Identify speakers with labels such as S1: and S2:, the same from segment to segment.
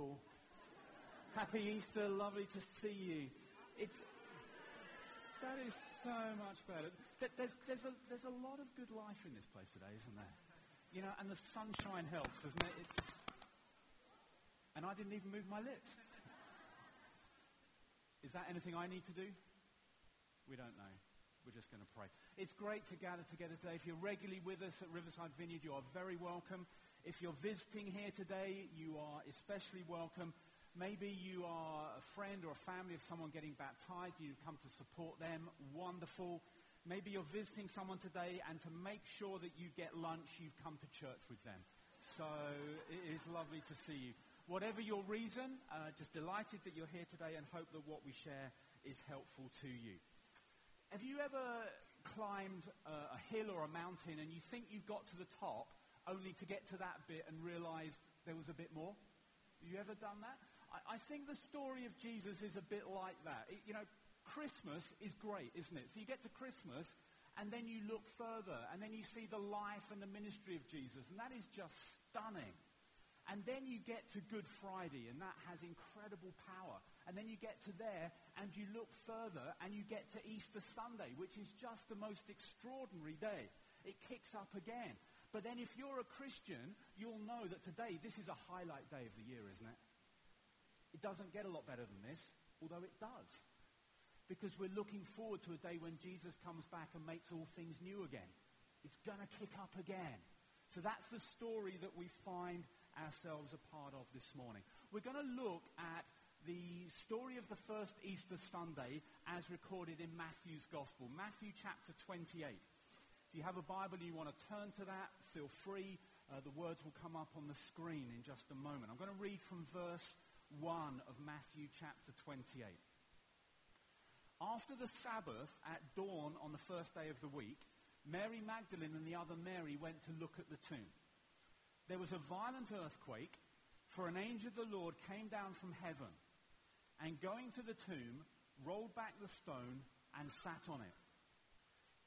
S1: people. Happy Easter. Lovely to see you. It's, that is so much better. There's, there's, a, there's a lot of good life in this place today, isn't there? You know, and the sunshine helps, doesn't it? It's, and I didn't even move my lips. Is that anything I need to do? We don't know. We're just going to pray. It's great to gather together today. If you're regularly with us at Riverside Vineyard, you are very welcome. If you're visiting here today, you are especially welcome. Maybe you are a friend or a family of someone getting baptized. You've come to support them. Wonderful. Maybe you're visiting someone today, and to make sure that you get lunch, you've come to church with them. So it is lovely to see you. Whatever your reason, uh, just delighted that you're here today and hope that what we share is helpful to you. Have you ever climbed a, a hill or a mountain and you think you've got to the top only to get to that bit and realize there was a bit more? You ever done that? I, I think the story of Jesus is a bit like that. It, you know, Christmas is great, isn't it? So you get to Christmas and then you look further and then you see the life and the ministry of Jesus and that is just stunning. And then you get to Good Friday, and that has incredible power. And then you get to there, and you look further, and you get to Easter Sunday, which is just the most extraordinary day. It kicks up again. But then if you're a Christian, you'll know that today, this is a highlight day of the year, isn't it? It doesn't get a lot better than this, although it does. Because we're looking forward to a day when Jesus comes back and makes all things new again. It's going to kick up again. So that's the story that we find ourselves a part of this morning. We're going to look at the story of the first Easter Sunday as recorded in Matthew's Gospel, Matthew chapter 28. If you have a Bible and you want to turn to that, feel free. Uh, the words will come up on the screen in just a moment. I'm going to read from verse 1 of Matthew chapter 28. After the Sabbath at dawn on the first day of the week, Mary Magdalene and the other Mary went to look at the tomb. There was a violent earthquake, for an angel of the Lord came down from heaven and going to the tomb, rolled back the stone and sat on it.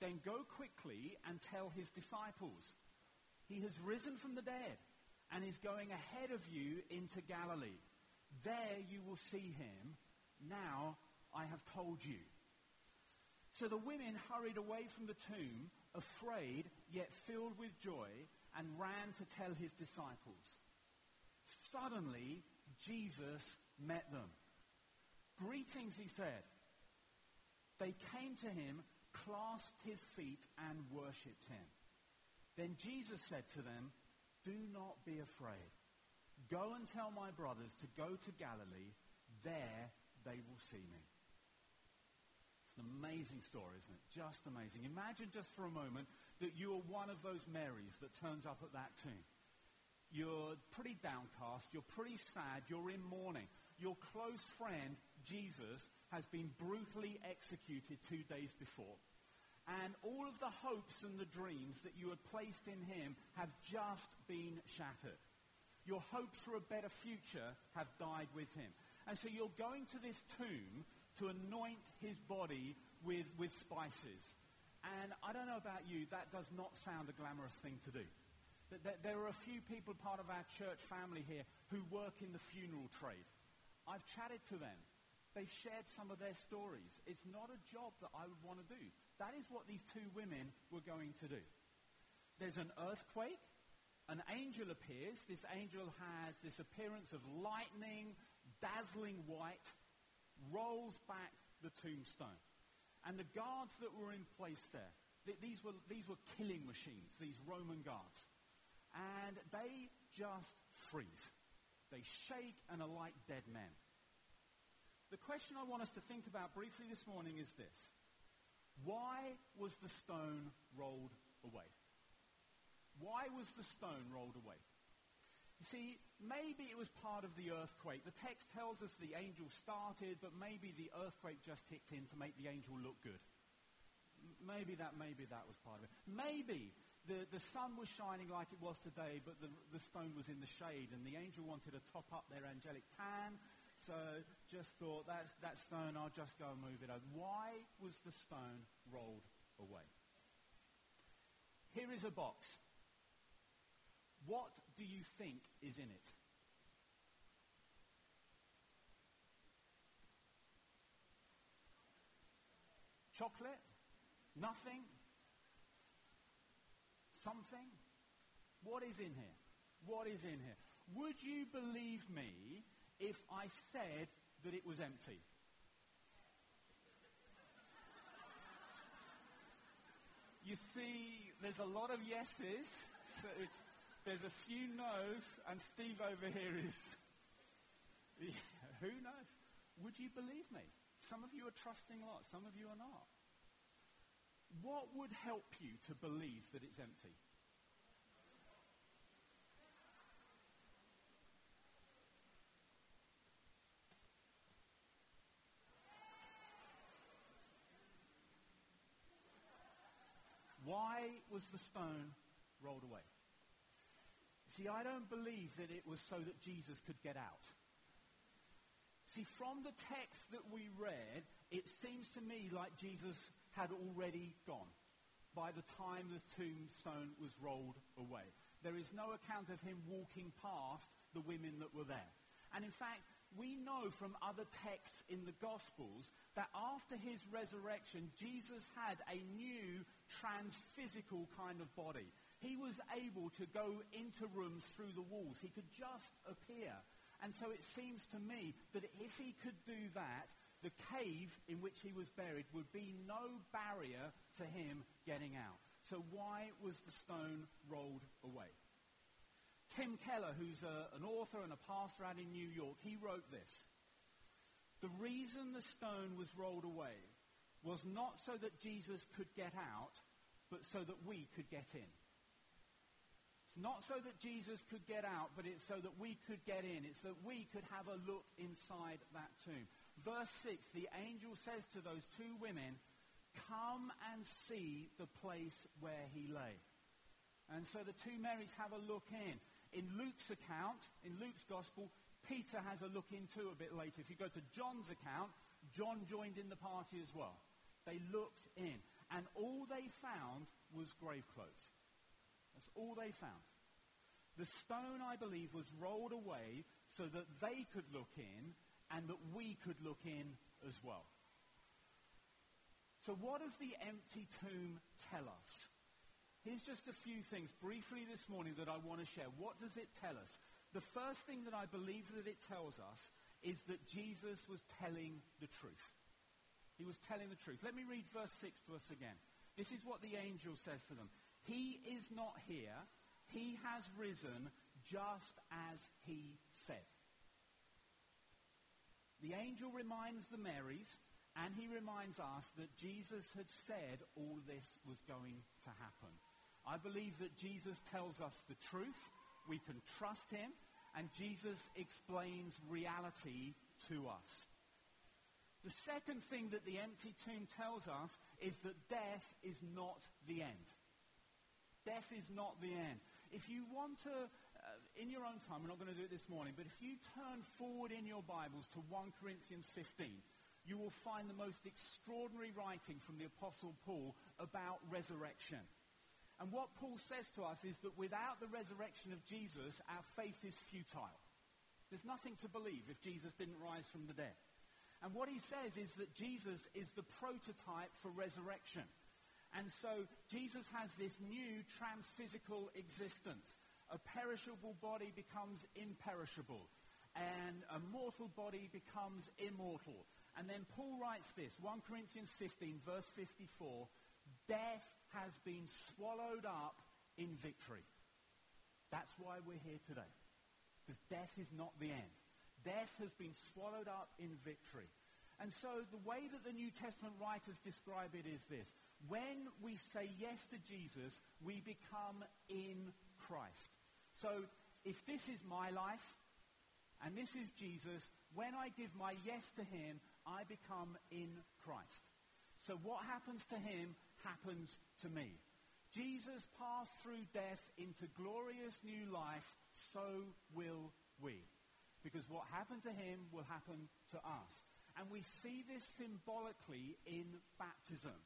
S1: Then go quickly and tell his disciples, he has risen from the dead and is going ahead of you into Galilee. There you will see him. Now I have told you. So the women hurried away from the tomb, afraid, yet filled with joy, and ran to tell his disciples. Suddenly, Jesus met them. Greetings, he said. They came to him clasped his feet and worshipped him. Then Jesus said to them, Do not be afraid. Go and tell my brothers to go to Galilee. There they will see me. It's an amazing story, isn't it? Just amazing. Imagine just for a moment that you are one of those Marys that turns up at that tomb. You're pretty downcast. You're pretty sad. You're in mourning. Your close friend, Jesus, has been brutally executed two days before. And all of the hopes and the dreams that you had placed in him have just been shattered. Your hopes for a better future have died with him. And so you're going to this tomb to anoint his body with, with spices. And I don't know about you, that does not sound a glamorous thing to do. There are a few people, part of our church family here, who work in the funeral trade. I've chatted to them. They've shared some of their stories. It's not a job that I would want to do. That is what these two women were going to do. There's an earthquake. An angel appears. This angel has this appearance of lightning, dazzling white, rolls back the tombstone. And the guards that were in place there, these were, these were killing machines, these Roman guards. And they just freeze. They shake and are like dead men. The question I want us to think about briefly this morning is this. Why was the stone rolled away? Why was the stone rolled away? You see, maybe it was part of the earthquake. The text tells us the angel started, but maybe the earthquake just kicked in to make the angel look good. Maybe that, maybe that was part of it. Maybe the, the sun was shining like it was today, but the, the stone was in the shade, and the angel wanted to top up their angelic tan, so just thought, that's, that stone, I'll just go and move it over. Why was the stone rolled away? Here is a box. What do you think is in it? Chocolate? Nothing? Something? What is in here? What is in here? Would you believe me if I said that it was empty? You see, there's a lot of yeses. So there's a few no's, and Steve over here is. who knows? Would you believe me? Some of you are trusting a lot, some of you are not. What would help you to believe that it's empty? Why was the stone rolled away? See, I don't believe that it was so that Jesus could get out. See, from the text that we read, it seems to me like Jesus had already gone by the time the tombstone was rolled away. There is no account of him walking past the women that were there. And in fact, we know from other texts in the Gospels that after his resurrection, Jesus had a new transphysical kind of body. He was able to go into rooms through the walls. He could just appear. And so it seems to me that if he could do that, the cave in which he was buried would be no barrier to him getting out. So why was the stone rolled away? Tim Keller, who's a, an author and a pastor out in New York, he wrote this. The reason the stone was rolled away was not so that Jesus could get out, but so that we could get in. It's not so that Jesus could get out, but it's so that we could get in. It's that we could have a look inside that tomb. Verse 6, the angel says to those two women, Come and see the place where he lay. And so the two Marys have a look in. In Luke's account, in Luke's gospel, Peter has a look into a bit later. If you go to John's account, John joined in the party as well. They looked in, and all they found was grave clothes. That's all they found. The stone, I believe, was rolled away so that they could look in and that we could look in as well. So what does the empty tomb tell us? Here's just a few things briefly this morning that I want to share. What does it tell us? The first thing that I believe that it tells us is that Jesus was telling the truth. He was telling the truth. Let me read verse 6 to us again. This is what the angel says to them. He is not here. He has risen just as he said. The angel reminds the Marys and he reminds us that Jesus had said all this was going to happen. I believe that Jesus tells us the truth. We can trust him. And Jesus explains reality to us. The second thing that the empty tomb tells us is that death is not the end. Death is not the end. If you want to, uh, in your own time, we're not going to do it this morning, but if you turn forward in your Bibles to 1 Corinthians 15, you will find the most extraordinary writing from the Apostle Paul about resurrection. And what Paul says to us is that without the resurrection of Jesus, our faith is futile. There's nothing to believe if Jesus didn't rise from the dead. And what he says is that Jesus is the prototype for resurrection. And so Jesus has this new transphysical existence. A perishable body becomes imperishable, and a mortal body becomes immortal. And then Paul writes this, 1 Corinthians 15, verse 54, death has been swallowed up in victory. That's why we're here today. Because death is not the end. Death has been swallowed up in victory. And so the way that the New Testament writers describe it is this. When we say yes to Jesus, we become in Christ. So if this is my life and this is Jesus, when I give my yes to him, I become in Christ. So what happens to him happens to me. Jesus passed through death into glorious new life, so will we. Because what happened to him will happen to us. And we see this symbolically in baptism.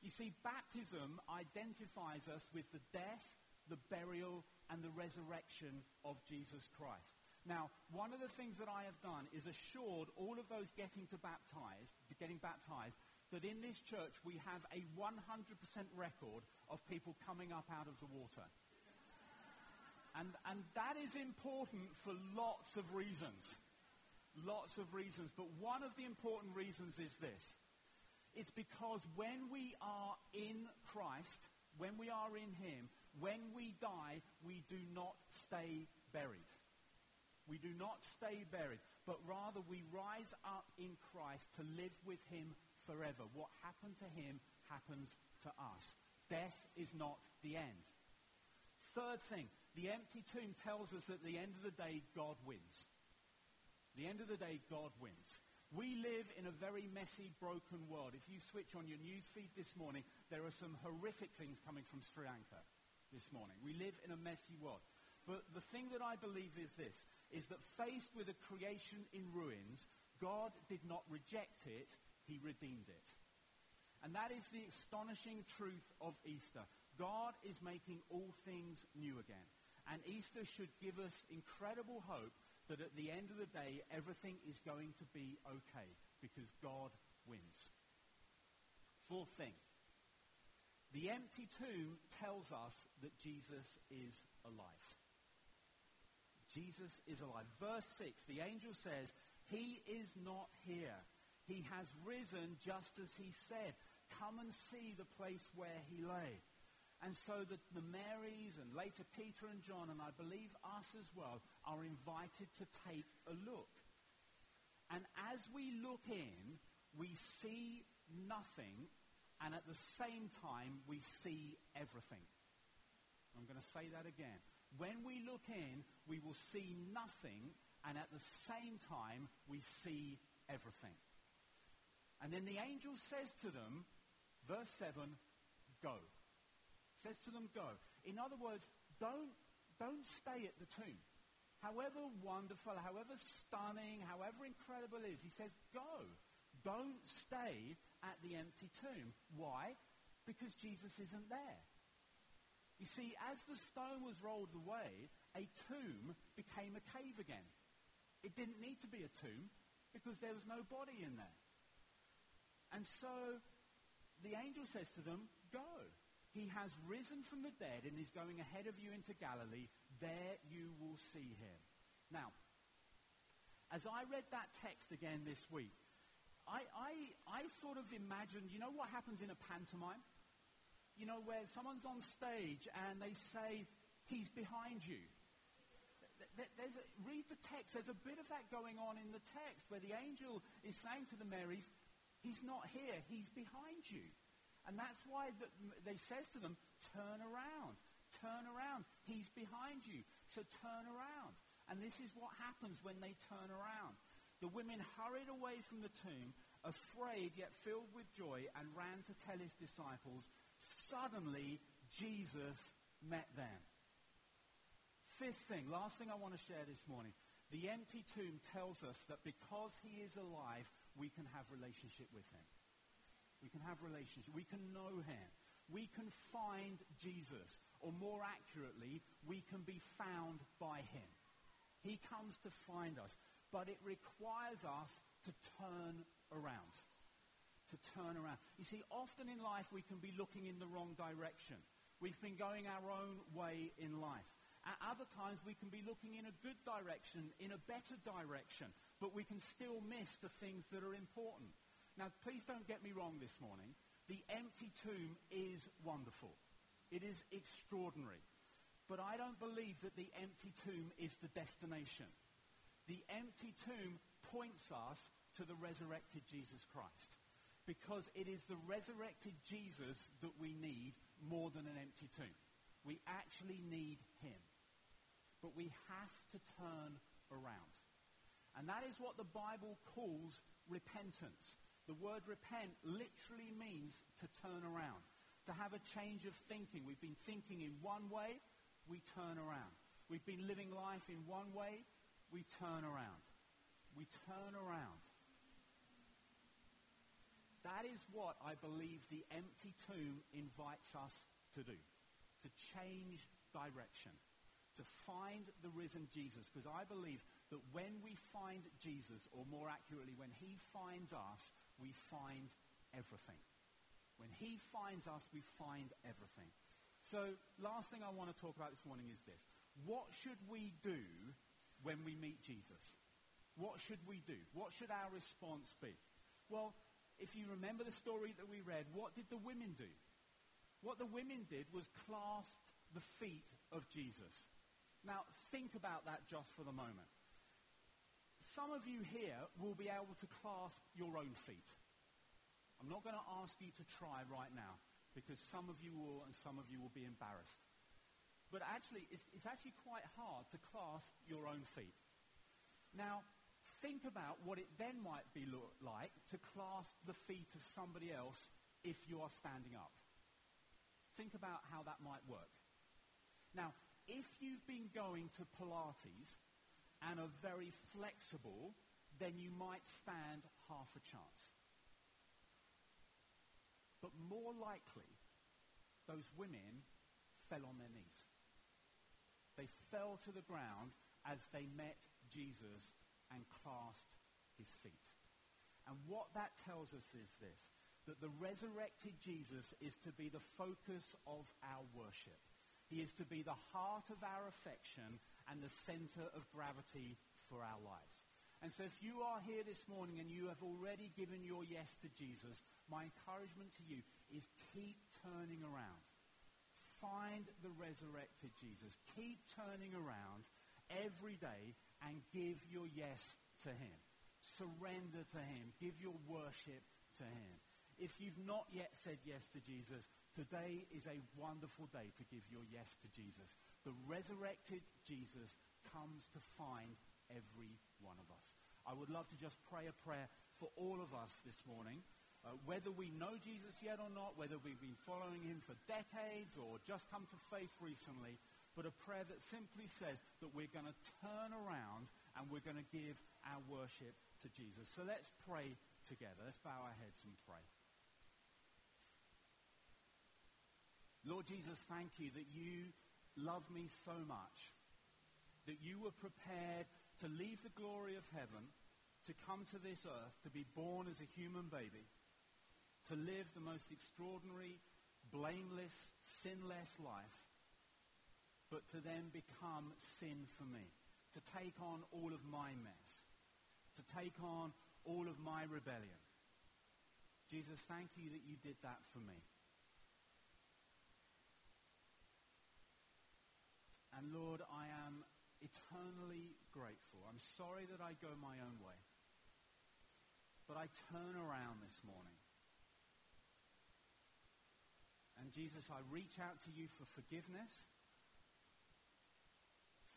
S1: You see, baptism identifies us with the death, the burial, and the resurrection of Jesus Christ. Now, one of the things that I have done is assured all of those getting to baptize, getting baptized, that in this church we have a 100% record of people coming up out of the water. And, and that is important for lots of reasons. Lots of reasons. But one of the important reasons is this. It's because when we are in Christ, when we are in him, when we die, we do not stay buried. We do not stay buried, but rather we rise up in Christ to live with him forever. What happened to him happens to us. Death is not the end. Third thing, the empty tomb tells us that at the end of the day, God wins. the end of the day, God wins. We live in a very messy, broken world. If you switch on your news feed this morning, there are some horrific things coming from Sri Lanka this morning. We live in a messy world. But the thing that I believe is this, is that faced with a creation in ruins, God did not reject it, he redeemed it. And that is the astonishing truth of Easter. God is making all things new again. And Easter should give us incredible hope that at the end of the day, everything is going to be okay because God wins. Fourth thing. The empty tomb tells us that Jesus is alive. Jesus is alive. Verse 6, the angel says, He is not here. He has risen just as he said. Come and see the place where he lay. And so the, the Marys and later Peter and John, and I believe us as well, are invited to take a look. And as we look in, we see nothing, and at the same time, we see everything. I'm going to say that again. When we look in, we will see nothing, and at the same time, we see everything. And then the angel says to them, verse 7, go says to them, go. In other words, don't, don't stay at the tomb. However wonderful, however stunning, however incredible it is, he says, go. Don't stay at the empty tomb. Why? Because Jesus isn't there. You see, as the stone was rolled away, a tomb became a cave again. It didn't need to be a tomb because there was no body in there. And so the angel says to them, go. He has risen from the dead and is going ahead of you into Galilee. There you will see him. Now, as I read that text again this week, I, I, I sort of imagined, you know what happens in a pantomime? You know, where someone's on stage and they say, he's behind you. A, read the text. There's a bit of that going on in the text where the angel is saying to the Marys, he's not here, he's behind you. And that's why the, they says to them, turn around, turn around. He's behind you, so turn around. And this is what happens when they turn around. The women hurried away from the tomb, afraid yet filled with joy, and ran to tell his disciples. Suddenly, Jesus met them. Fifth thing, last thing I want to share this morning. The empty tomb tells us that because he is alive, we can have relationship with him. We can have relationship. We can know him. We can find Jesus. Or more accurately, we can be found by him. He comes to find us. But it requires us to turn around. To turn around. You see, often in life we can be looking in the wrong direction. We've been going our own way in life. At other times we can be looking in a good direction, in a better direction, but we can still miss the things that are important. Now, please don't get me wrong this morning. The empty tomb is wonderful. It is extraordinary. But I don't believe that the empty tomb is the destination. The empty tomb points us to the resurrected Jesus Christ. Because it is the resurrected Jesus that we need more than an empty tomb. We actually need him. but we have to turn around. And that is what the Bible calls repentance. The word repent literally means to turn around, to have a change of thinking. We've been thinking in one way, we turn around. We've been living life in one way, we turn around. We turn around. That is what I believe the empty tomb invites us to do, to change direction, to find the risen Jesus. Because I believe that when we find Jesus, or more accurately, when he finds us, we find everything. When he finds us, we find everything. So last thing I want to talk about this morning is this. What should we do when we meet Jesus? What should we do? What should our response be? Well, if you remember the story that we read, what did the women do? What the women did was clasp the feet of Jesus. Now, think about that just for the moment. Some of you here will be able to clasp your own feet. I'm not going to ask you to try right now because some of you will and some of you will be embarrassed. But actually, it's, it's actually quite hard to clasp your own feet. Now, think about what it then might be look like to clasp the feet of somebody else if you are standing up. Think about how that might work. Now, if you've been going to Pilates and are very flexible, then you might stand half a chance. But more likely, those women fell on their knees. They fell to the ground as they met Jesus and clasped his feet. And what that tells us is this, that the resurrected Jesus is to be the focus of our worship. He is to be the heart of our affection and the center of gravity for our lives. And so if you are here this morning and you have already given your yes to Jesus, my encouragement to you is keep turning around find the resurrected Jesus. Keep turning around every day and give your yes to him. Surrender to him. Give your worship to him. If you've not yet said yes to Jesus, today is a wonderful day to give your yes to Jesus. The resurrected Jesus comes to find every one of us. I would love to just pray a prayer for all of us this morning. Uh, whether we know Jesus yet or not, whether we've been following him for decades or just come to faith recently, but a prayer that simply says that we're going to turn around and we're going to give our worship to Jesus. So let's pray together. Let's bow our heads and pray. Lord Jesus, thank you that you love me so much, that you were prepared to leave the glory of heaven, to come to this earth, to be born as a human baby, to live the most extraordinary, blameless, sinless life, but to then become sin for me, to take on all of my mess, to take on all of my rebellion. Jesus, thank you that you did that for me. And Lord, I am eternally grateful. I'm sorry that I go my own way. But I turn around this morning and Jesus, I reach out to you for forgiveness.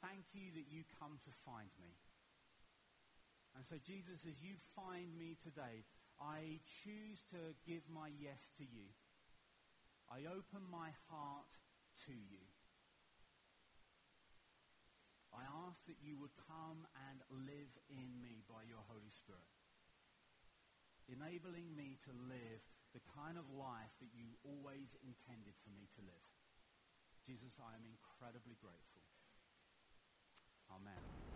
S1: Thank you that you come to find me. And so, Jesus, as you find me today, I choose to give my yes to you. I open my heart to you. I ask that you would come and live in me by your Holy Spirit, enabling me to live the kind of life that you always intended for me to live. Jesus, I am incredibly grateful. Amen.